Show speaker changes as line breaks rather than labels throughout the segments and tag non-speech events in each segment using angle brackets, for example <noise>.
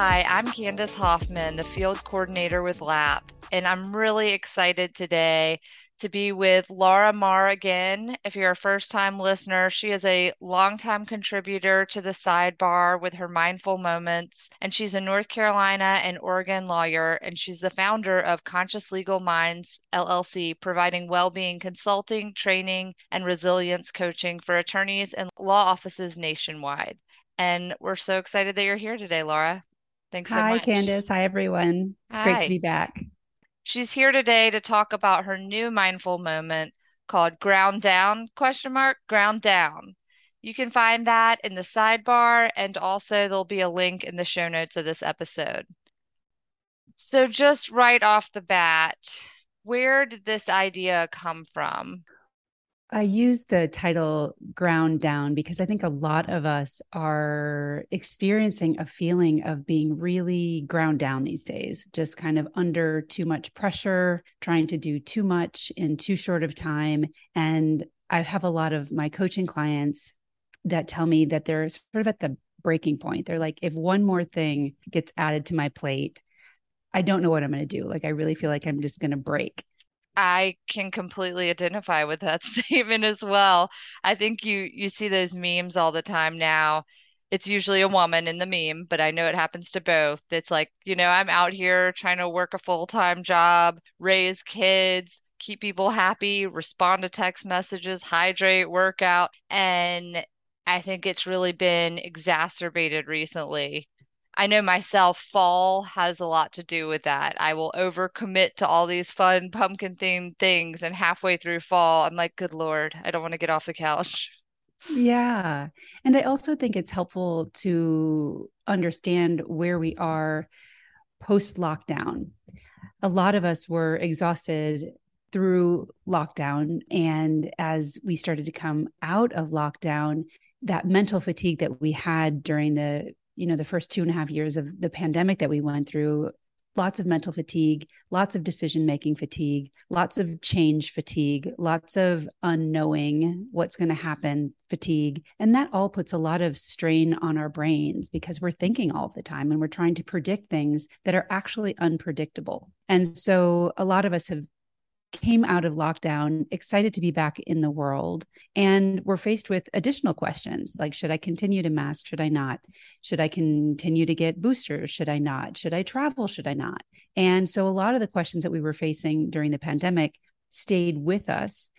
Hi, I'm Candace Hoffman, the field coordinator with LAP, and I'm really excited today to be with Laura Mahr again. If you're a first time listener, she is a longtime contributor to the sidebar with her mindful moments, and she's a North Carolina and Oregon lawyer, and she's the founder of Conscious Legal Minds LLC, providing well being consulting, training, and resilience coaching for attorneys and law offices nationwide. And we're so excited that you're here today, Laura. Thanks
Hi,
so much.
Candace. Hi, everyone. It's
Hi.
great to be back.
She's here today to talk about her new mindful moment called Ground Down question mark Ground Down. You can find that in the sidebar and also there'll be a link in the show notes of this episode. So just right off the bat, where did this idea come from?
I use the title ground down because I think a lot of us are experiencing a feeling of being really ground down these days, just kind of under too much pressure, trying to do too much in too short of time. And I have a lot of my coaching clients that tell me that they're sort of at the breaking point. They're like, if one more thing gets added to my plate, I don't know what I'm going to do. Like, I really feel like I'm just going to break.
I can completely identify with that <laughs> statement as well. I think you you see those memes all the time now. It's usually a woman in the meme, but I know it happens to both. It's like, you know, I'm out here trying to work a full-time job, raise kids, keep people happy, respond to text messages, hydrate, workout, and I think it's really been exacerbated recently I know myself, fall has a lot to do with that. I will overcommit to all these fun pumpkin themed things, and halfway through fall, I'm like, good Lord, I don't want to get off the couch.
Yeah. And I also think it's helpful to understand where we are post lockdown. A lot of us were exhausted through lockdown. And as we started to come out of lockdown, that mental fatigue that we had during the you know the first two and a half years of the pandemic that we went through lots of mental fatigue lots of decision making fatigue lots of change fatigue lots of unknowing what's going to happen fatigue. And that all puts a lot of strain on our brains because we're thinking all the time and we're trying to predict things that are actually unpredictable. And so a lot of us have came out of lockdown excited to be back in the world and we're faced with additional questions like should i continue to mask? Should i not? Should i continue to get boosters? Should i not? Should i travel? Should i not? And so a lot of the questions that we were facing during the pandemic stayed with us.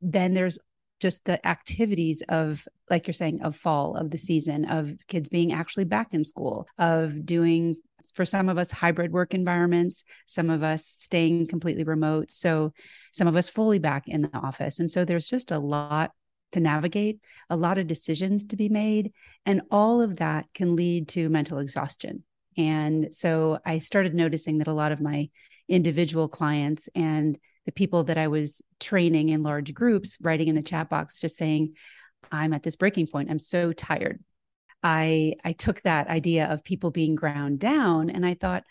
Then there's just the activities of like you're saying of fall of the season of kids being actually back in school of doing for some of us hybrid work environments some of us staying completely remote so some of us fully back in the office. And so there's just a lot to navigate a lot of decisions to be made and all of that can lead to mental exhaustion. And so i started noticing that a lot of my individual clients and the people that i was training in large groups writing in the chat box just saying i'm at this breaking point. I'm so tired I I took that idea of people being ground down and I thought,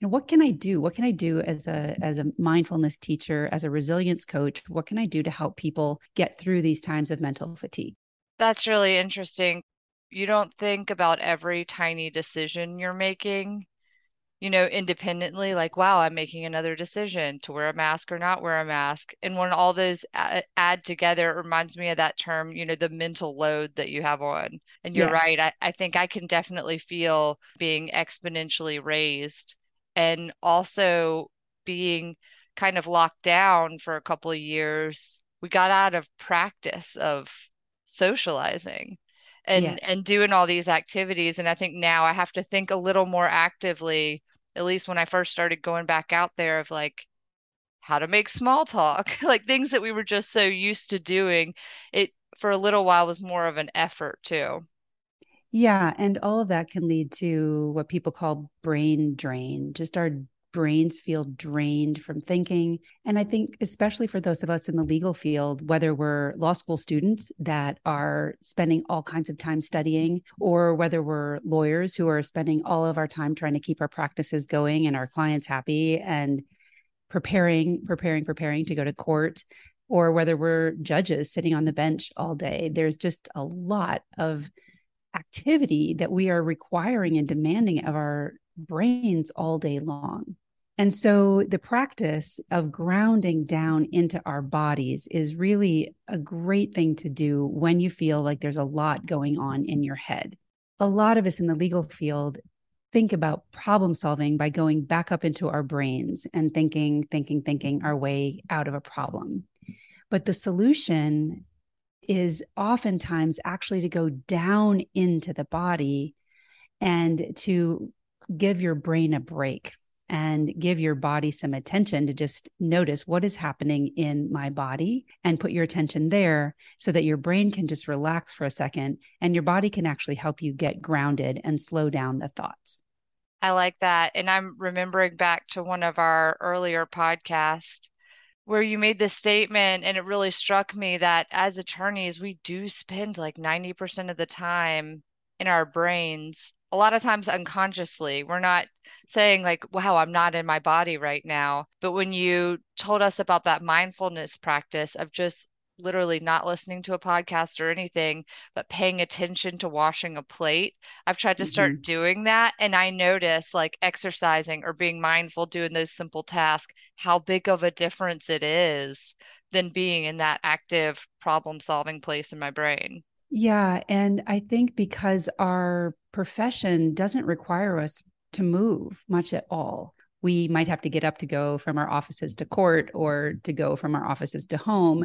you know, what can I do? What can I do as a as a mindfulness teacher, as a resilience coach? What can I do to help people get through these times of mental fatigue?
That's really interesting. You don't think about every tiny decision you're making you know, independently, like, wow, I'm making another decision to wear a mask or not wear a mask. And when all those add, add together, it reminds me of that term, you know, the mental load that you have on. And you're
Yes.
right. I, I think I can definitely feel being exponentially raised and also being kind of locked down for a couple of years. We got out of practice of socializing and
Yes.
and doing all these activities and I think now I have to think a little more actively at least when I first started going back out there of like how to make small talk <laughs> like things that we were just so used to doing it for a little while was more of an effort too.
Yeah, and all of that can lead to what people call brain drain, just our brains feel drained from thinking. And I think, especially for those of us in the legal field, whether we're law school students that are spending all kinds of time studying, or whether we're lawyers who are spending all of our time trying to keep our practices going and our clients happy and preparing, preparing, preparing to go to court, or whether we're judges sitting on the bench all day, there's just a lot of activity that we are requiring and demanding of our brains all day long. And so the practice of grounding down into our bodies is really a great thing to do when you feel like there's a lot going on in your head. A lot of us in the legal field think about problem solving by going back up into our brains and thinking, thinking, thinking our way out of a problem. But the solution is oftentimes actually to go down into the body and to give your brain a break and give your body some attention to just notice what is happening in my body and put your attention there so that your brain can just relax for a second and your body can actually help you get grounded and slow down the thoughts.
I like that. And I'm remembering back to one of our earlier podcasts where you made this statement and it really struck me that as attorneys we do spend like 90% of the time in our brains a lot of times unconsciously we're not saying like wow i'm not in my body right now but when you told us about that mindfulness practice of just literally not listening to a podcast or anything, but paying attention to washing a plate. I've tried to start mm-hmm. doing that. And I notice like exercising or being mindful, doing those simple tasks, how big of a difference it is than being in that active problem solving place in my brain.
Yeah. And I think because our profession doesn't require us to move much at all we might have to get up to go from our offices to court or to go from our offices to home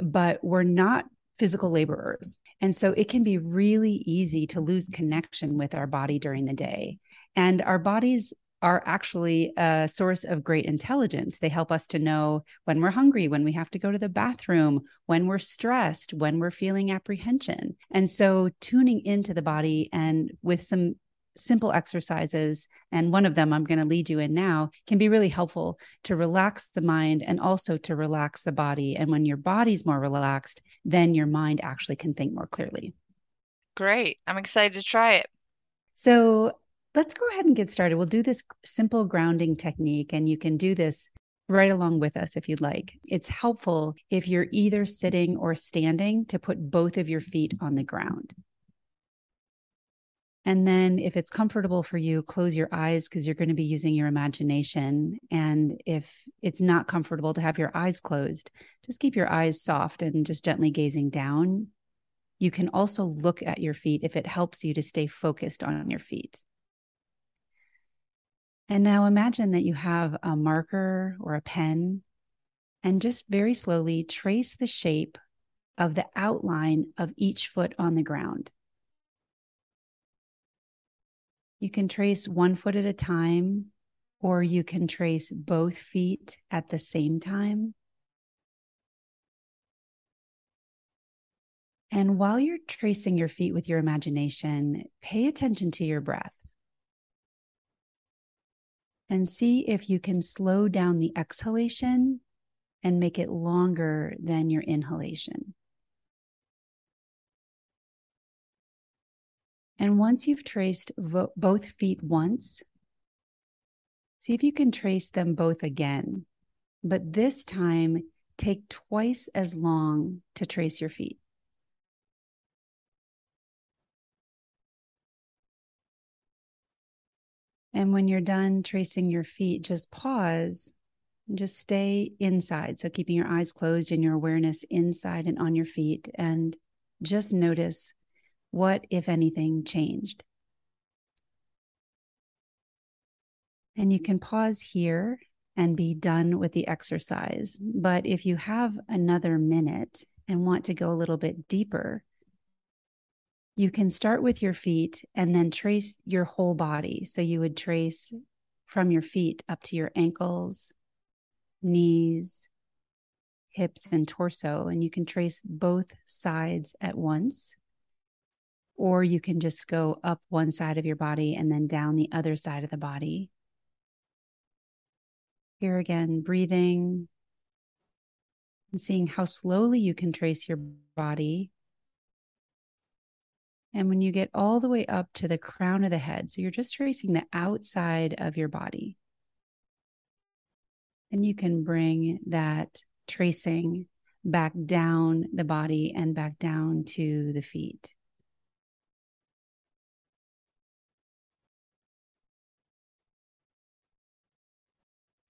but we're not physical laborers. And so it can be really easy to lose connection with our body during the day. And our bodies are actually a source of great intelligence. They help us to know when we're hungry, when we have to go to the bathroom, when we're stressed, when we're feeling apprehension. And so tuning into the body and with some simple exercises, and one of them I'm going to lead you in now, can be really helpful to relax the mind and also to relax the body. And when your body's more relaxed, then your mind actually can think more clearly.
Great. I'm excited to try it.
So let's go ahead and get started. We'll do this simple grounding technique, and you can do this right along with us if you'd like. It's helpful if you're either sitting or standing to put both of your feet on the ground. And then, if it's comfortable for you, close your eyes because you're going to be using your imagination. And if it's not comfortable to have your eyes closed, just keep your eyes soft and just gently gazing down. You can also look at your feet if it helps you to stay focused on your feet. And now imagine that you have a marker or a pen, and just very slowly trace the shape of the outline of each foot on the ground. You can trace one foot at a time, or you can trace both feet at the same time. And while you're tracing your feet with your imagination, pay attention to your breath and see if you can slow down the exhalation and make it longer than your inhalation. And once you've traced vo- both feet once, see if you can trace them both again. But this time, take twice as long to trace your feet. And when you're done tracing your feet, just pause and just stay inside. So, keeping your eyes closed and your awareness inside and on your feet, and just notice what, if anything, changed? And you can pause here and be done with the exercise. But if you have another minute and want to go a little bit deeper, you can start with your feet and then trace your whole body. So you would trace from your feet up to your ankles, knees, hips, and torso. And you can trace both sides at once or you can just go up one side of your body and then down the other side of the body. Here again, breathing and seeing how slowly you can trace your body. And when you get all the way up to the crown of the head, so you're just tracing the outside of your body, then you can bring that tracing back down the body and back down to the feet.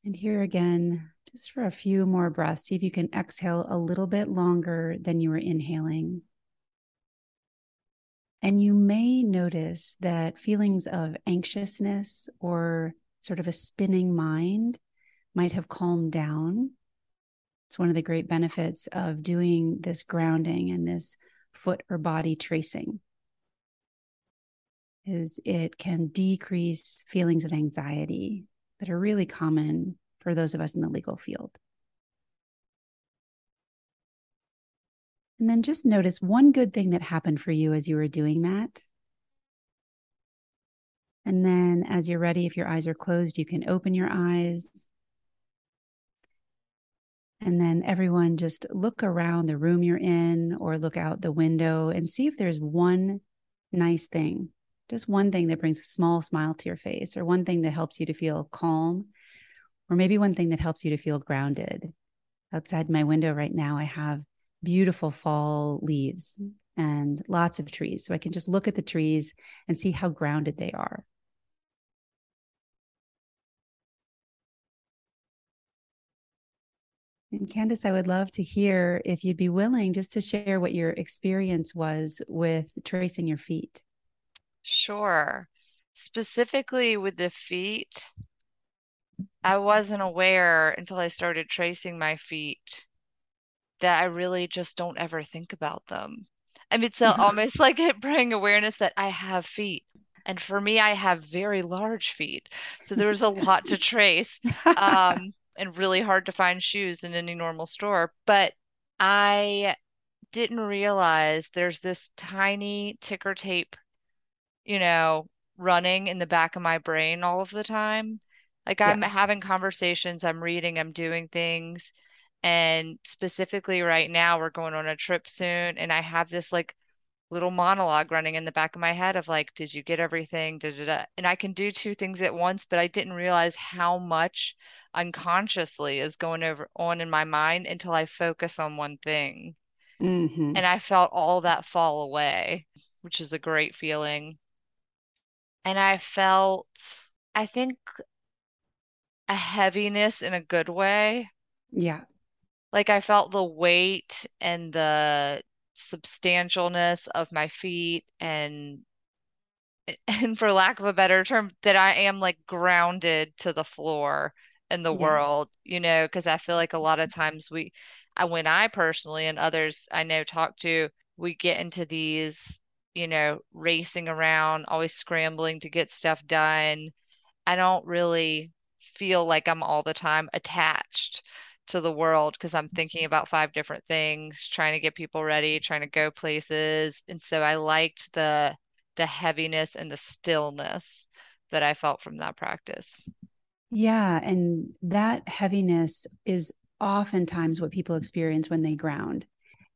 And here again, just for a few more breaths, see if you can exhale a little bit longer than you were inhaling. And you may notice that feelings of anxiousness or sort of a spinning mind might have calmed down. It's one of the great benefits of doing this grounding and this foot or body tracing is it can decrease feelings of anxiety that are really common for those of us in the legal field. And then just notice one good thing that happened for you as you were doing that. And then, as you're ready, if your eyes are closed, you can open your eyes. And then, everyone, just look around the room you're in or look out the window and see if there's one nice thing just one thing that brings a small smile to your face, or one thing that helps you to feel calm, or maybe one thing that helps you to feel grounded. Outside my window right now, I have beautiful fall leaves and lots of trees. So I can just look at the trees and see how grounded they are. And Candace, I would love to hear if you'd be willing just to share what your experience was with tracing your feet.
Sure. Specifically with the feet, I wasn't aware until I started tracing my feet that I really just don't ever think about them. I mean, it's almost <laughs> like it bring awareness that I have feet. And for me, I have very large feet. So there's a lot to trace um, <laughs> and really hard to find shoes in any normal store. But I didn't realize there's this tiny ticker tape you know, running in the back of my brain all of the time. Like I'm yeah. having conversations, I'm reading, I'm doing things. And specifically right now, we're going on a trip soon. And I have this like little monologue running in the back of my head of like, did you get everything? Da, da, da. And I can do two things at once, but I didn't realize how much unconsciously is going over on in my mind until I focus on one thing. Mm-hmm. And I felt all that fall away, which is a great feeling and I felt, I think, a heaviness in a good way.
Yeah.
Like I felt the weight and the substantialness of my feet and <laughs> and for lack of a better term that I am like grounded to the floor in the yes. world, you know, because I feel like a lot of mm-hmm. times we I when I personally and others I know talk to, we get into these you know, racing around, always scrambling to get stuff done. I don't really feel like I'm all the time attached to the world because I'm mm-hmm. thinking about five different things, trying to get people ready, trying to go places. And so I liked the the heaviness and the stillness that I felt from that practice.
Yeah, and that heaviness is oftentimes what people experience when they ground.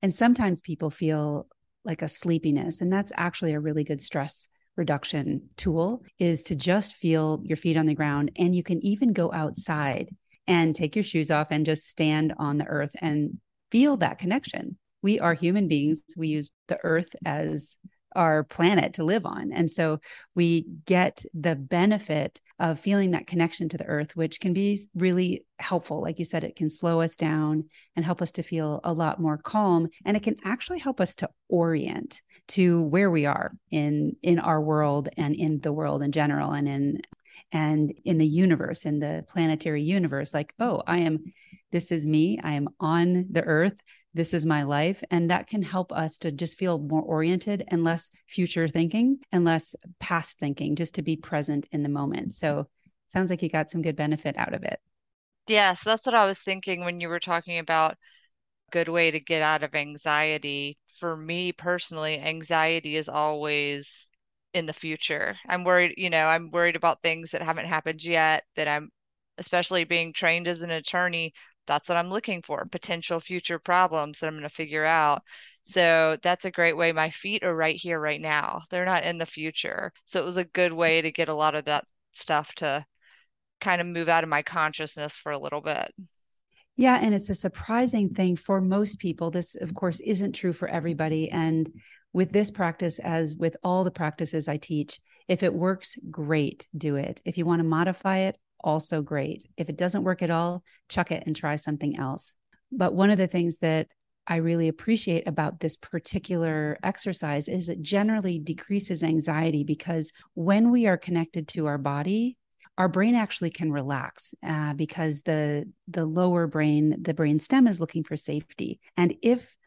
And sometimes people feel like a sleepiness. And that's actually a really good stress reduction tool is to just feel your feet on the ground. And you can even go outside and take your shoes off and just stand on the earth and feel that connection. We are human beings. We use the earth as our planet to live on. And so we get the benefit of feeling that connection to the earth, which can be really helpful. Like you said, it can slow us down and help us to feel a lot more calm. And it can actually help us to orient to where we are in in our world and in the world in general and in and in the universe, in the planetary universe, like, oh, I am, this is me. I am on the earth this is my life. And that can help us to just feel more oriented and less future thinking and less past thinking, just to be present in the moment. So sounds like you got some good benefit out of it.
Yes, that's what I was thinking when you were talking about good way to get out of anxiety. For me personally, anxiety is always in the future. I'm worried, you know, I'm worried about things that haven't happened yet that I'm especially being trained as an attorney. That's what I'm looking for potential future problems that I'm going to figure out. So that's a great way. My feet are right here, right now. They're not in the future. So it was a good way to get a lot of that stuff to kind of move out of my consciousness for a little bit.
Yeah, and it's a surprising thing for most people. This, of course, isn't true for everybody. And with this practice, as with all the practices I teach, if it works, great, do it. If you want to modify it, also great. If it doesn't work at all, chuck it and try something else. But one of the things that I really appreciate about this particular exercise is it generally decreases anxiety because when we are connected to our body, our brain actually can relax uh, because the the lower brain the brain stem is looking for safety and if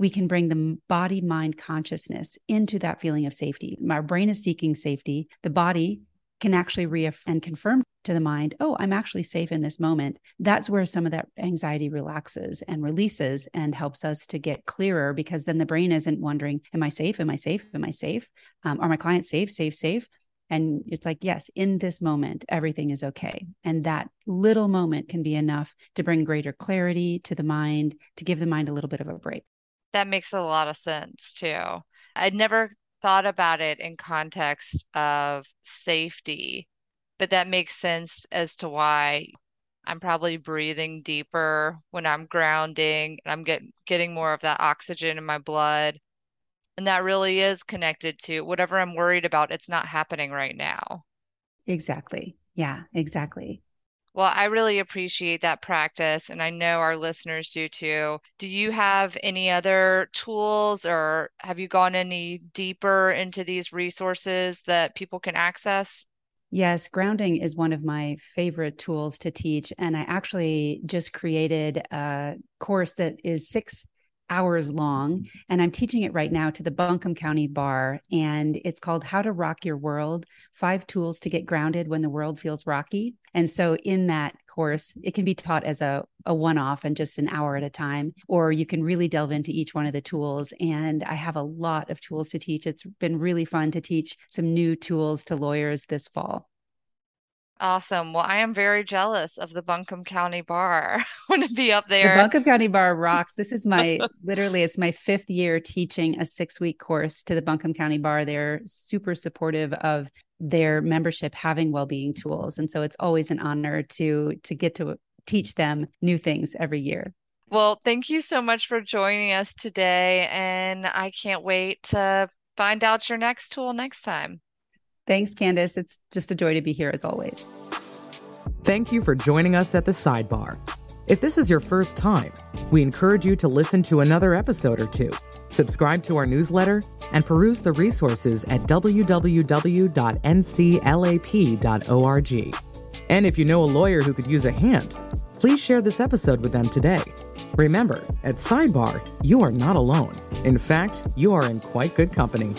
we can bring the body mind consciousness into that feeling of safety our brain is seeking safety the body can actually reaffirm and confirm to the mind, oh, I'm actually safe in this moment. That's where some of that anxiety relaxes and releases and helps us to get clearer because then the brain isn't wondering, am I safe? Am I safe? Am I safe? Um, are my clients safe? Safe, safe. And it's like, yes, in this moment, everything is okay. And that little moment can be enough to bring greater clarity to the mind, to give the mind a little bit of a break.
That makes a lot of sense too. I'd never thought about it in context of safety, but that makes sense as to why I'm probably breathing deeper when I'm grounding and I'm get, getting more of that oxygen in my blood. And that really is connected to whatever I'm worried about, it's not happening right now.
Exactly. Yeah, exactly.
Well, I really appreciate that practice, and I know our listeners do too. Do you have any other tools, or have you gone any deeper into these resources that people can access?
Yes, grounding is one of my favorite tools to teach. And I actually just created a course that is six hours long. Mm-hmm. And I'm teaching it right now to the Buncombe County Bar. And it's called How to Rock Your World Five Tools to Get Grounded When the World Feels Rocky. And so in that course, it can be taught as a, a one off and just an hour at a time, or you can really delve into each one of the tools. And I have a lot of tools to teach. It's been really fun to teach some new tools to lawyers this fall.
Awesome. Well, I am very jealous of the Buncombe County Bar. <laughs> I want to be up there.
The Buncombe County Bar rocks. This is my <laughs> literally, it's my fifth year teaching a six week course to the Buncombe County Bar. They're super supportive of their membership having well-being tools, and so it's always an honor to to get to teach them new things every year.
Well, thank you so much for joining us today, and I can't wait to find out your next tool next time.
Thanks, Candace. It's just a joy to be here as always.
Thank you for joining us at the sidebar. If this is your first time, we encourage you to listen to another episode or two, subscribe to our newsletter, and peruse the resources at www.nclap.org. And if you know a lawyer who could use a hand, please share this episode with them today. Remember, at Sidebar, you are not alone. In fact, you are in quite good company.